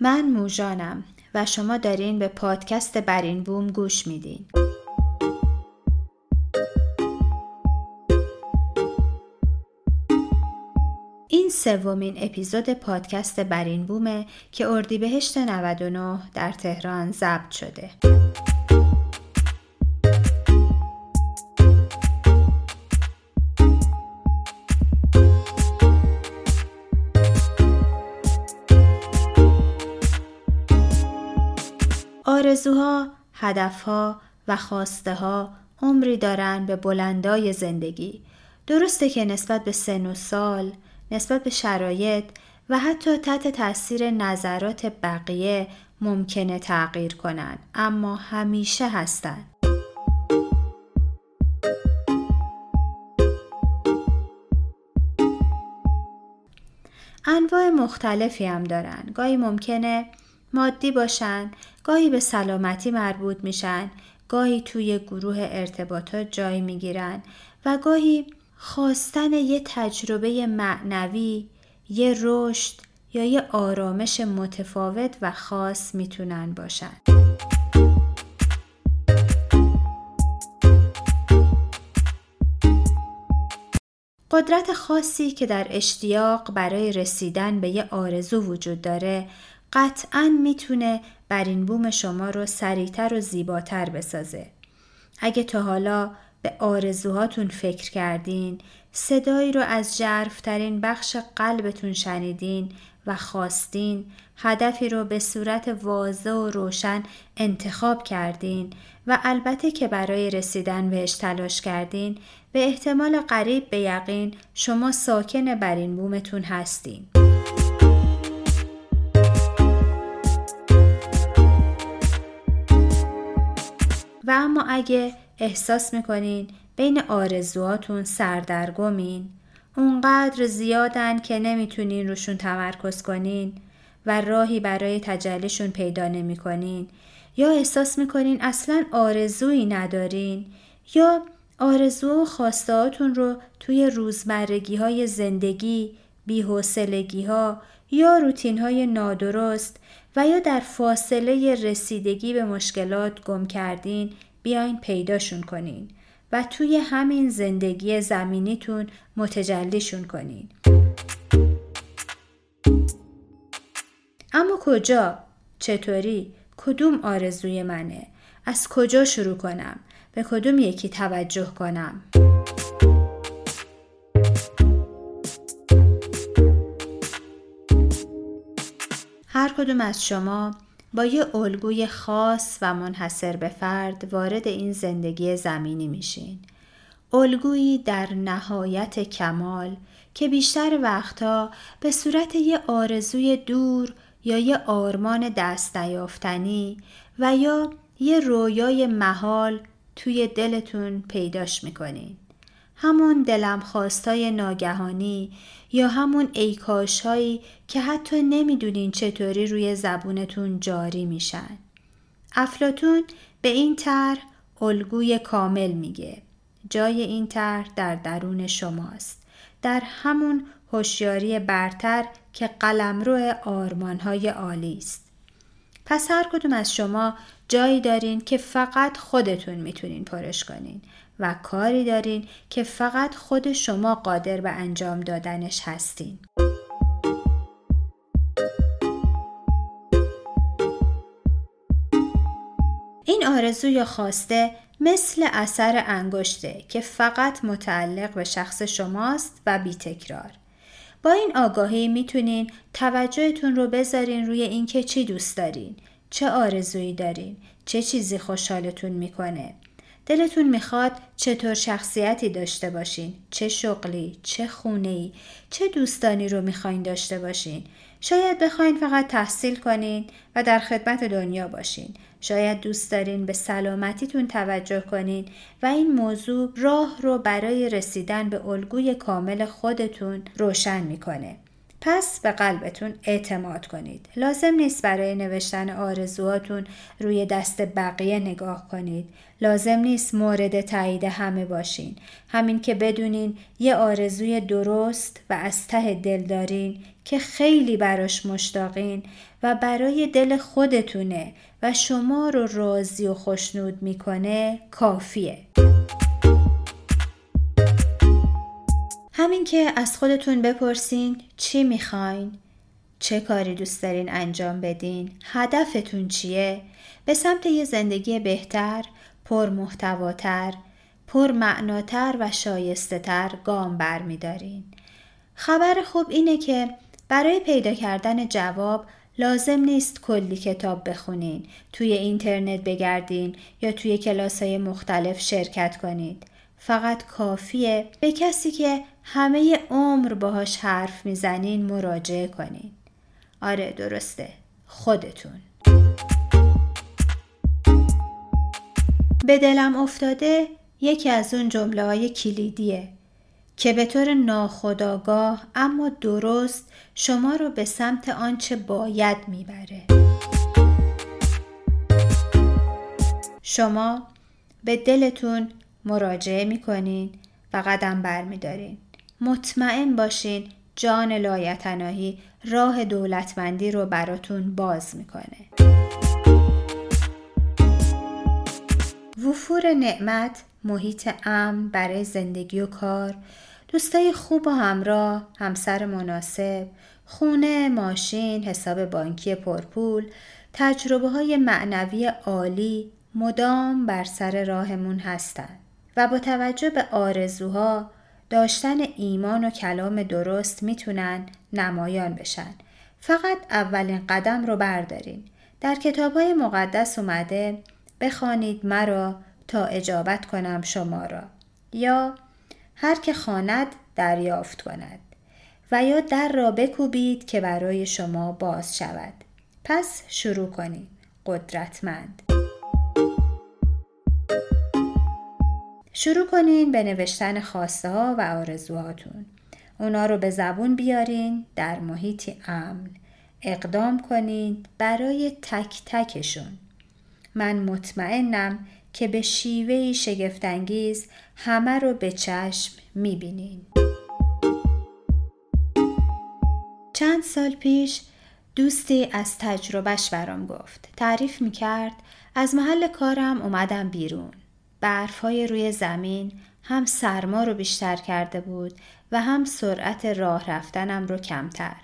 من موژانم و شما دارین به پادکست برین بوم گوش میدین. این سومین اپیزود پادکست برین بومه که اردیبهشت 99 در تهران ضبط شده. آرزوها، هدفها و خواسته ها عمری دارن به بلندای زندگی. درسته که نسبت به سن و سال، نسبت به شرایط و حتی تحت تاثیر نظرات بقیه ممکنه تغییر کنن اما همیشه هستن. انواع مختلفی هم دارن. گاهی ممکنه مادی باشن، گاهی به سلامتی مربوط میشن، گاهی توی گروه ارتباطات جای می‌گیرن. و گاهی خواستن یه تجربه معنوی، یه رشد یا یه آرامش متفاوت و خاص می‌تونن باشن. قدرت خاصی که در اشتیاق برای رسیدن به یه آرزو وجود داره قطعا می‌تونه بر این بوم شما رو سریعتر و زیباتر بسازه. اگه تا حالا به آرزوهاتون فکر کردین، صدایی رو از جرفترین بخش قلبتون شنیدین و خواستین، هدفی رو به صورت واضح و روشن انتخاب کردین و البته که برای رسیدن بهش تلاش کردین، به احتمال قریب به یقین شما ساکن بر این بومتون هستین. و اما اگه احساس می‌کنین بین آرزوهاتون سردرگمین اونقدر زیادن که نمی‌تونین روشون تمرکز کنین و راهی برای تجلیشون پیدا نمی‌کنین یا احساس می‌کنین اصلا آرزویی ندارین یا آرزو و خواستهاتون رو توی روزمرگی های زندگی، بیحسلگی ها یا روتین های نادرست و یا در فاصله رسیدگی به مشکلات گم کردین بیاین پیداشون کنین و توی همین زندگی زمینیتون متجلیشون کنین. اما کجا؟ چطوری؟ کدوم آرزوی منه؟ از کجا شروع کنم؟ به کدوم یکی توجه کنم؟ هر کدوم از شما با یه الگوی خاص و منحصر به فرد وارد این زندگی زمینی میشین. الگویی در نهایت کمال که بیشتر وقتها به صورت یه آرزوی دور یا یه آرمان دست نیافتنی و یا یه رویای محال توی دلتون پیداش می‌کنین. همون دلم خواستای ناگهانی یا همون ایکاش هایی که حتی نمی‌دونین چطوری روی زبونتون جاری میشن. افلاتون به این طرح الگوی کامل میگه. جای این طرح در درون شماست. در همون هوشیاری برتر که قلمرو آرمانهای عالی است. پس هر کدوم از شما جایی دارین که فقط خودتون می‌تونین پرش کنین و کاری دارین که فقط خود شما قادر به انجام دادنش هستین. این آرزو یا خواسته مثل اثر انگشته که فقط متعلق به شخص شماست و بی تکرار. با این آگاهی می‌تونین توجهتون رو بذارین روی اینکه چی دوست دارین، چه آرزویی دارین، چه چیزی خوشحالتون می‌کنه، دلتون می‌خواد چطور شخصیتی داشته باشین؟ چه شغلی؟ چه خونه چه دوستانی رو می‌خواین داشته باشین؟ شاید بخواین فقط تحصیل کنین و در خدمت دنیا باشین. شاید دوست دارین به سلامتیتون توجه کنین و این موضوع راه رو برای رسیدن به الگوی کامل خودتون روشن می‌کنه. پس به قلبتون اعتماد کنید. لازم نیست برای نوشتن آرزوهاتون روی دست بقیه نگاه کنید. لازم نیست مورد تایید همه باشین. همین که بدونین یه آرزوی درست و از ته دل دارین که خیلی براش مشتاقین و برای دل خودتونه و شما رو راضی و خوشنود می‌کنه کافیه. همین که از خودتون بپرسین چی می‌خواین؟ چه کاری دوست دارین انجام بدین؟ هدفتون چیه؟ به سمت یه زندگی بهتر، پر محتواتر، پر معناتر و شایسته تر گام برمیدارین. خبر خوب اینه که برای پیدا کردن جواب لازم نیست کلی کتاب بخونین، توی اینترنت بگردین یا توی کلاس های مختلف شرکت کنید. فقط کافیه به کسی که همه عمر باهاش حرف می‌زنین مراجعه کنین. آره درسته خودتون. به دلم افتاده یکی از اون جمله های کلیدیه که به طور ناخداگاه اما درست شما رو به سمت آنچه باید می‌بره. شما به دلتون مراجعه می‌کنین و قدم برمیدارین. مطمئن باشین جان لایتناهی راه دولتمندی رو براتون باز می‌کنه. وفور نعمت محیط امن برای زندگی و کار دوستای خوب و همراه همسر مناسب خونه ماشین حساب بانکی پرپول تجربه های معنوی عالی مدام بر سر راهمون هستند و با توجه به آرزوها داشتن ایمان و کلام درست می‌تونن نمایان بشن. فقط اولین قدم رو بردارین. در کتاب های مقدس اومده بخوانید مرا تا اجابت کنم شما را یا هر که خواند دریافت کند و یا در را بکوبید که برای شما باز شود پس شروع کنید قدرتمند شروع کنین به نوشتن خواسته ها و آرزوهاتون. اونا رو به زبون بیارین در محیطی امن. اقدام کنید برای تک تکشون. من مطمئنم که به شیوهی شگفتانگیز همه رو به چشم می‌بینین. چند سال پیش دوستی از تجربهش برام گفت. تعریف می‌کرد از محل کارم اومدم بیرون. های روی زمین هم سرما رو بیشتر کرده بود و هم سرعت راه رفتنم رو کمتر.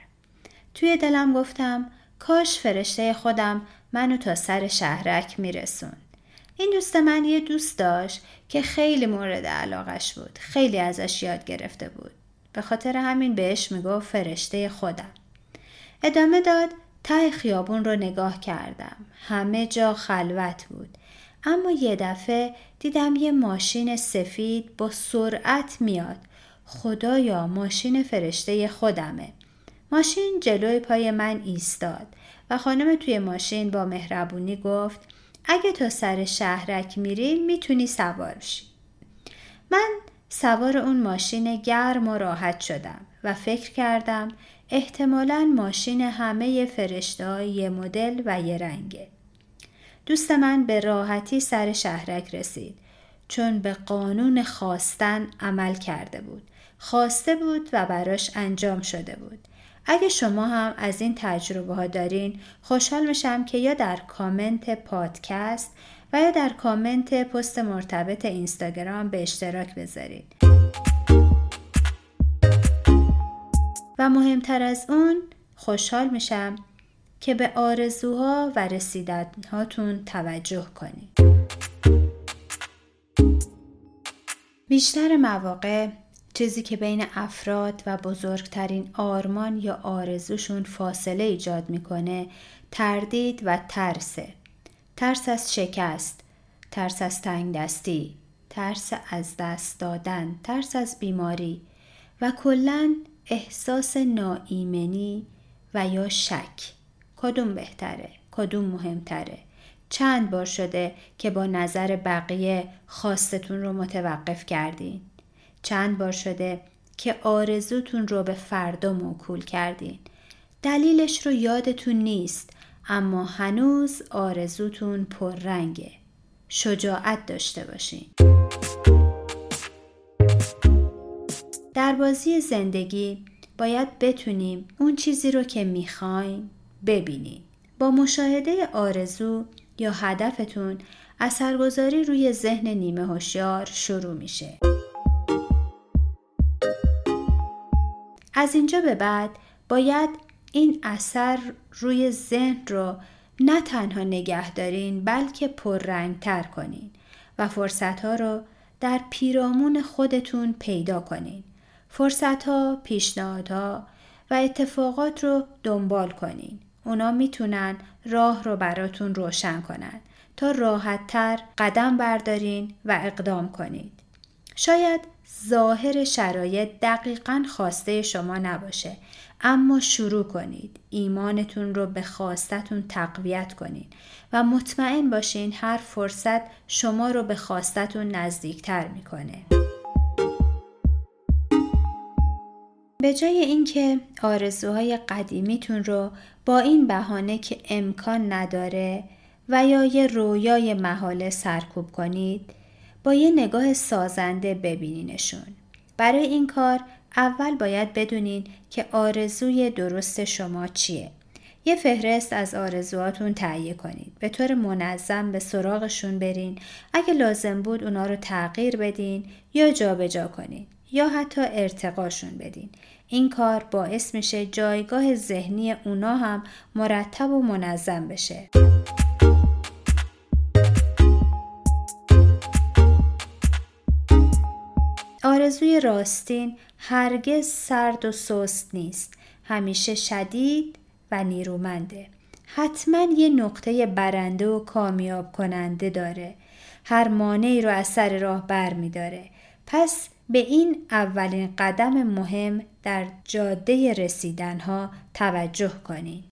توی دلم گفتم کاش فرشته خودم منو تا سر شهرک میرسون. این دوست من یه دوست داشت که خیلی مورد علاقش بود. خیلی ازش یاد گرفته بود. به خاطر همین بهش می‌گفت فرشته خودم. ادامه داد ته خیابون رو نگاه کردم. همه جا خلوت بود. اما یه دفعه دیدم یه ماشین سفید با سرعت میاد. خدایا ماشین فرشته خودمه. ماشین جلوی پای من ایستاد و خانم توی ماشین با مهربونی گفت اگه تا سر شهرک میری می‌تونی سوار شی. من سوار اون ماشین گرم و راحت شدم و فکر کردم احتمالا ماشین همه فرشته یه مدل و یه رنگه. دوست من به راحتی سر شهرک رسید چون به قانون خواستن عمل کرده بود. خواسته بود و براش انجام شده بود. اگه شما هم از این تجربه ها دارین خوشحال میشم که یا در کامنت پادکست و یا در کامنت پست مرتبط اینستاگرام به اشتراک بذارید. و مهمتر از اون خوشحال میشم که به آرزوها و رسیدنهاتون توجه کنید. بیشتر مواقع چیزی که بین افراد و بزرگترین آرمان یا آرزوشون فاصله ایجاد می‌کنه تردید و ترسه. ترس از شکست، ترس از تنگ دستی، ترس از دست دادن، ترس از بیماری و کلا احساس ناایمنی و یا شک. کدوم بهتره؟ کدوم مهمتره؟ چند بار شده که با نظر بقیه خواستتون رو متوقف کردین؟ چند بار شده که آرزوتون رو به فردا موکول کردین؟ دلیلش رو یادتون نیست اما هنوز آرزوتون پررنگه. شجاعت داشته باشین. در بازی زندگی باید بتونیم اون چیزی رو که می‌خوایم ببینیم با مشاهده آرزو یا هدفتون اثرگذاری روی ذهن نیمه هوشیار شروع میشه از اینجا به بعد باید این اثر روی ذهن رو نه تنها نگه دارین بلکه پررنگتر کنین و فرصت ها رو در پیرامون خودتون پیدا کنین. فرصت ها، پیشنهادها و اتفاقات رو دنبال کنین. اونا می‌تونن راه رو براتون روشن کنن. تا راحتتر قدم بردارین و اقدام کنید. شاید ظاهر شرایط دقیقا خواسته شما نباشه اما شروع کنید. ایمانتون رو به خواستتون تقویت کنید و مطمئن باشین هر فرصت شما رو به خواستتون نزدیکتر می‌کنه. به جای اینکه آرزوهای قدیمیتون رو با این بهانه که امکان نداره و یا یه رویای محاله سرکوب کنید با یه نگاه سازنده ببینینشون. برای این کار اول باید بدونین که آرزوی درست شما چیه. یه فهرست از آرزوهاتون تهیه کنید. به طور منظم به سراغشون برین. اگه لازم بود اونا رو تغییر بدین یا جابجا جا کنین یا حتی ارتقاشون بدین. این کار باعث میشه جایگاه ذهنی اونا هم مرتب و منظم بشه. آرزوی راستین هرگز سرد و سست نیست. همیشه شدید و نیرومنده. حتما یه نقطه برنده و کامیاب کننده داره. هر مانعی رو از سر راه بر می. پس به این اولین قدم مهم در جاده رسیدن ها توجه کنید.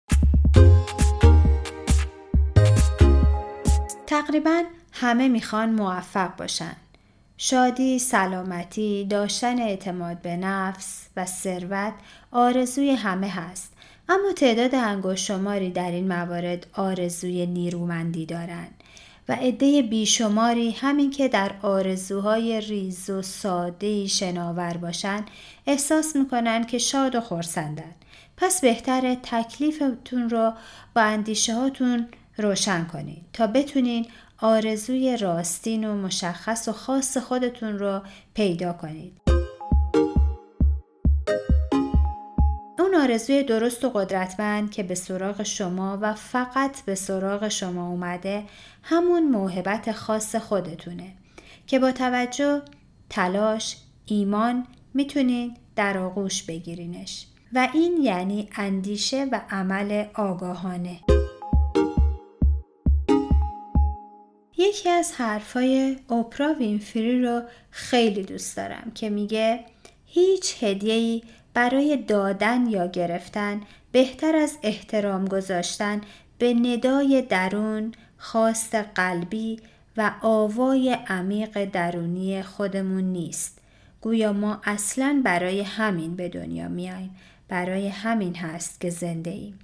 تقریبا همه می‌خوان موفق باشن. شادی، سلامتی، داشتن اعتماد به نفس و ثروت آرزوی همه هست. اما تعداد انگشت شماری در این موارد آرزوی نیرومندی دارند و عده بیشماری همین که در آرزوهای ریز و ساده شناور باشند احساس می‌کنن که شاد و خورسندن. پس بهتره تکلیفتون رو با اندیشه هاتون روشن کنید تا بتونین آرزوی راستین و مشخص و خاص خودتون رو پیدا کنید. آرزوی درست و قدرتمند که به سراغ شما و فقط به سراغ شما اومده همون موهبت خاص خودتونه که با توجه تلاش ایمان می‌تونین در آغوش بگیرینش. و این یعنی اندیشه و عمل آگاهانه. یکی از حرفای اوپرا وینفری رو خیلی دوست دارم که میگه هیچ هدیه‌ای برای دادن یا گرفتن بهتر از احترام گذاشتن به ندای درون خواست قلبی و آوای عمیق درونی خودمون نیست. گویا ما اصلا برای همین به دنیا میاییم برای همین هست که زنده ایم.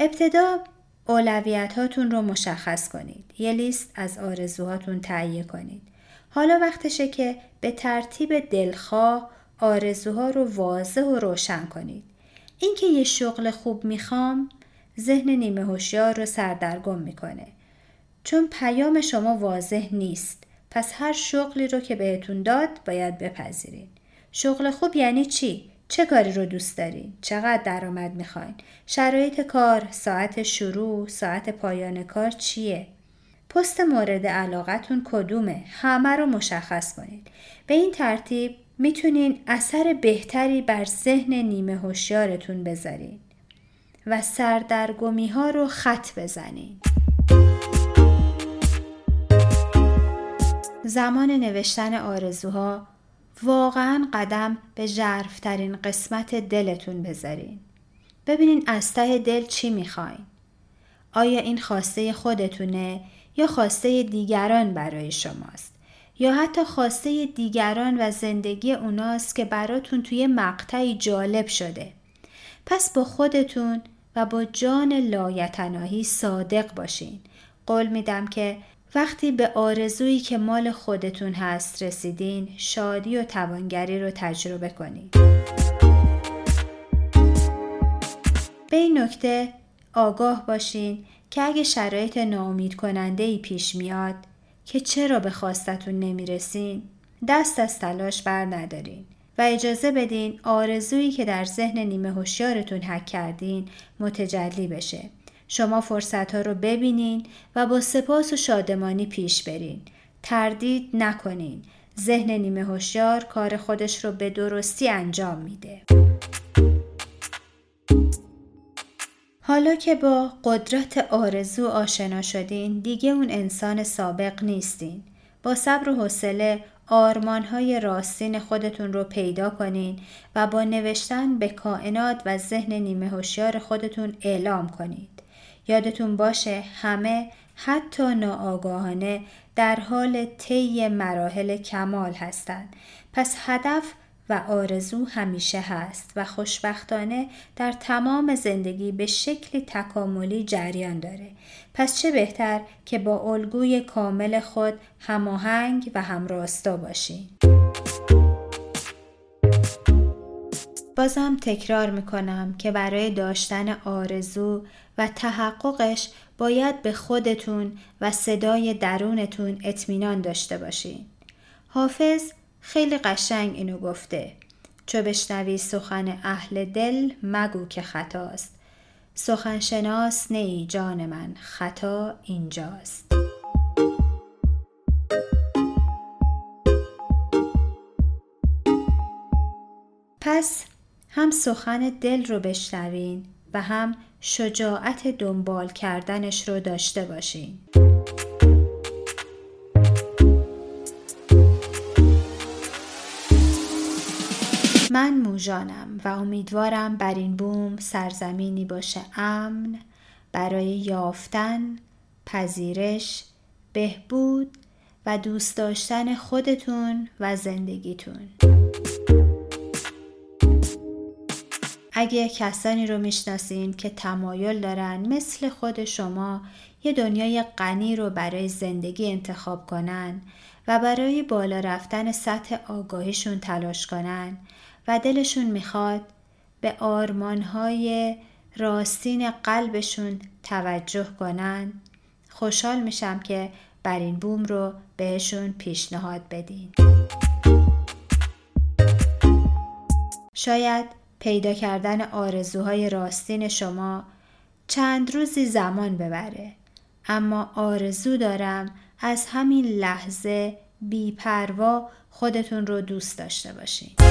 ابتدا اولویت هاتون رو مشخص کنید. یه لیست از آرزوهاتون تهیه کنید. حالا وقتشه که به ترتیب دلخواه آرزوها رو واضح و روشن کنید. اینکه یه شغل خوب می‌خوام ذهن نیمه هوشیار رو سردرگم می‌کنه. چون پیام شما واضح نیست. پس هر شغلی رو که بهتون داد باید بپذیرید. شغل خوب یعنی چی؟ چه کاری رو دوست دارین؟ چقدر درآمد می‌خواین؟ شرایط کار، ساعت شروع، ساعت پایان کار چیه؟ پست مورد علاقتون کدومه؟ همه رو مشخص کنید. به این ترتیب می‌تونین اثر بهتری بر ذهن نیمه هوشیارتون بذارین و سردرگمی ها رو خط بزنین. زمان نوشتن آرزوها واقعا قدم به ژرفترین قسمت دلتون بذارین. ببینین از ته دل چی می‌خواین. آیا این خواسته خودتونه یا خواسته دیگران برای شماست یا حتی خواسته دیگران و زندگی اوناست که براتون توی مقطعی جالب شده پس با خودتون و با جان لایتناهی صادق باشین قول میدم که وقتی به آرزویی که مال خودتون هست رسیدین شادی و توانگری رو تجربه کنید. به این نکته آگاه باشین که اگه شرایط ناامید کننده ای پیش میاد که چرا به خواستتون نمی‌رسین دست از تلاش بر ندارین و اجازه بدین آرزویی که در ذهن نیمه هوشیارتون حک کردین متجلی بشه. شما فرصت ها رو ببینین و با سپاس و شادمانی پیش برین تردید نکنین ذهن نیمه هوشیار کار خودش رو به درستی انجام میده حالا که با قدرت آرزو آشنا شدین دیگه اون انسان سابق نیستین. با صبر و حوصله آرمانهای راستین خودتون رو پیدا کنین و با نوشتن به کائنات و ذهن نیمه هوشیار خودتون اعلام کنید. یادتون باشه همه حتی ناآگاهانه در حال طی مراحل کمال هستند. پس هدف و آرزو همیشه هست و خوشبختانه در تمام زندگی به شکلی تکاملی جریان داره پس چه بهتر که با الگوی کامل خود هماهنگ و همراستا باشین بازم تکرار می‌کنم که برای داشتن آرزو و تحققش باید به خودتون و صدای درونتون اطمینان داشته باشین. حافظ خیلی قشنگ اینو گفته. چو بشنوی سخن اهل دل مگو که خطاست. سخن شناس نی جان من خطا اینجاست. پس هم سخن دل رو بشنوین و هم شجاعت دنبال کردنش رو داشته باشین من موژانم و امیدوارم بر این بوم سرزمینی باشه امن برای یافتن، پذیرش، بهبود و دوست داشتن خودتون و زندگیتون. اگه کسانی رو می‌شناسین که تمایل دارن مثل خود شما یه دنیای غنی رو برای زندگی انتخاب کنن و برای بالا رفتن سطح آگاهیشون تلاش کنن و دلشون می‌خواد به آرمانهای راستین قلبشون توجه کنن خوشحال میشم که بر این بوم رو بهشون پیشنهاد بدین. شاید پیدا کردن آرزوهای راستین شما چند روزی زمان ببره. اما آرزو دارم از همین لحظه بیپروا خودتون رو دوست داشته باشین.